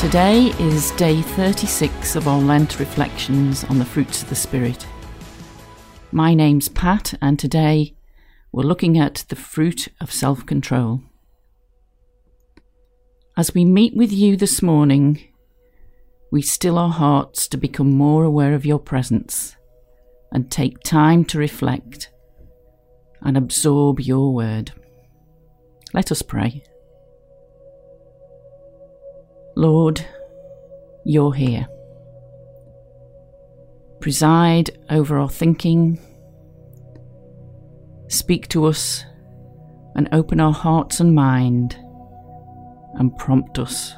Today is day 36 of our Lent reflections on the fruits of the Spirit. My name's Pat, and today we're looking at the fruit of self control. As we meet with you this morning, we still our hearts to become more aware of your presence and take time to reflect and absorb your word. Let us pray. Lord, you're here. Preside over our thinking, speak to us, and open our hearts and mind, and prompt us.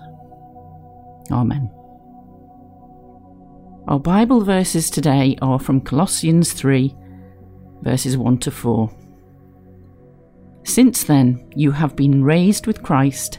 Amen. Our Bible verses today are from Colossians 3, verses 1 to 4. Since then, you have been raised with Christ.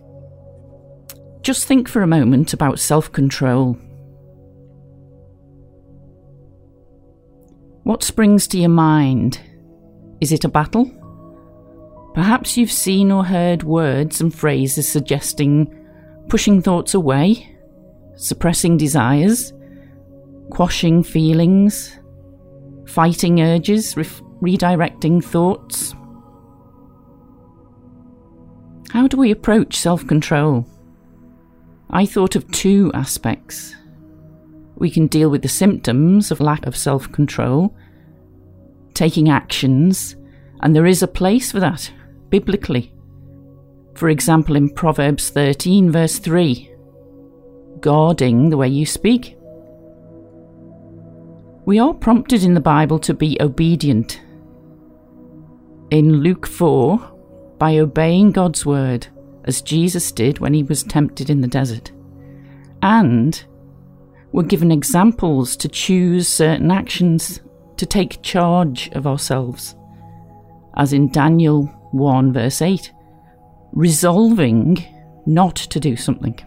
Just think for a moment about self control. What springs to your mind? Is it a battle? Perhaps you've seen or heard words and phrases suggesting pushing thoughts away, suppressing desires, quashing feelings, fighting urges, re- redirecting thoughts. How do we approach self control? I thought of two aspects. We can deal with the symptoms of lack of self control, taking actions, and there is a place for that, biblically. For example, in Proverbs 13, verse 3, guarding the way you speak. We are prompted in the Bible to be obedient. In Luke 4, by obeying God's word, as Jesus did when he was tempted in the desert. And we're given examples to choose certain actions to take charge of ourselves, as in Daniel 1, verse 8, resolving not to do something.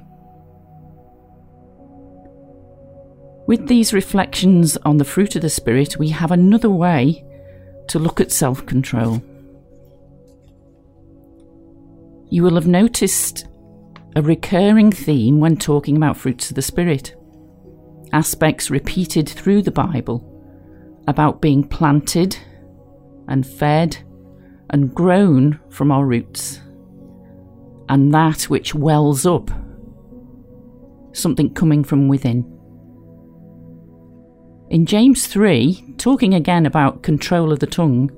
With these reflections on the fruit of the Spirit, we have another way to look at self control. You will have noticed a recurring theme when talking about fruits of the Spirit. Aspects repeated through the Bible about being planted and fed and grown from our roots, and that which wells up, something coming from within. In James 3, talking again about control of the tongue,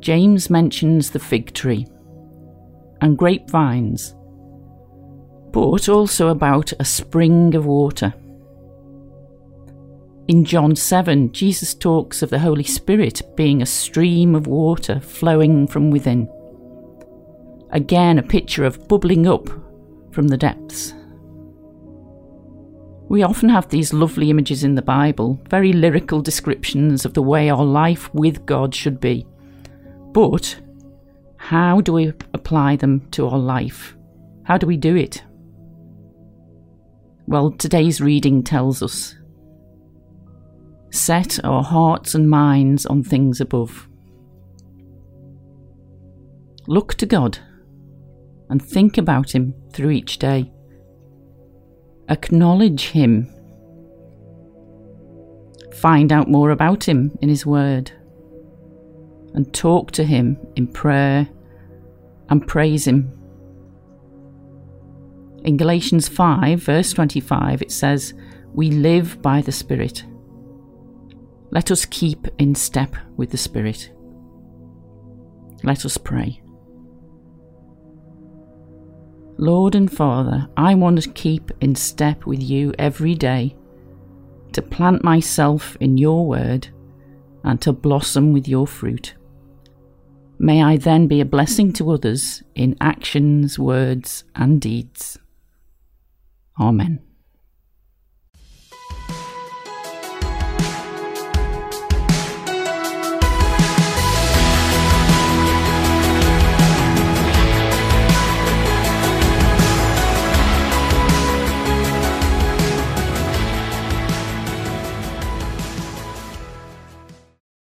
James mentions the fig tree and grapevines, but also about a spring of water. In John 7, Jesus talks of the Holy Spirit being a stream of water flowing from within. Again, a picture of bubbling up from the depths. We often have these lovely images in the Bible, very lyrical descriptions of the way our life with God should be. But how do we apply them to our life? How do we do it? Well, today's reading tells us set our hearts and minds on things above. Look to God and think about Him through each day. Acknowledge Him. Find out more about Him in His Word and talk to Him in prayer and praise Him. In Galatians 5, verse 25, it says, We live by the Spirit. Let us keep in step with the Spirit. Let us pray. Lord and Father, I want to keep in step with you every day, to plant myself in your word, and to blossom with your fruit. May I then be a blessing to others in actions, words, and deeds. Amen.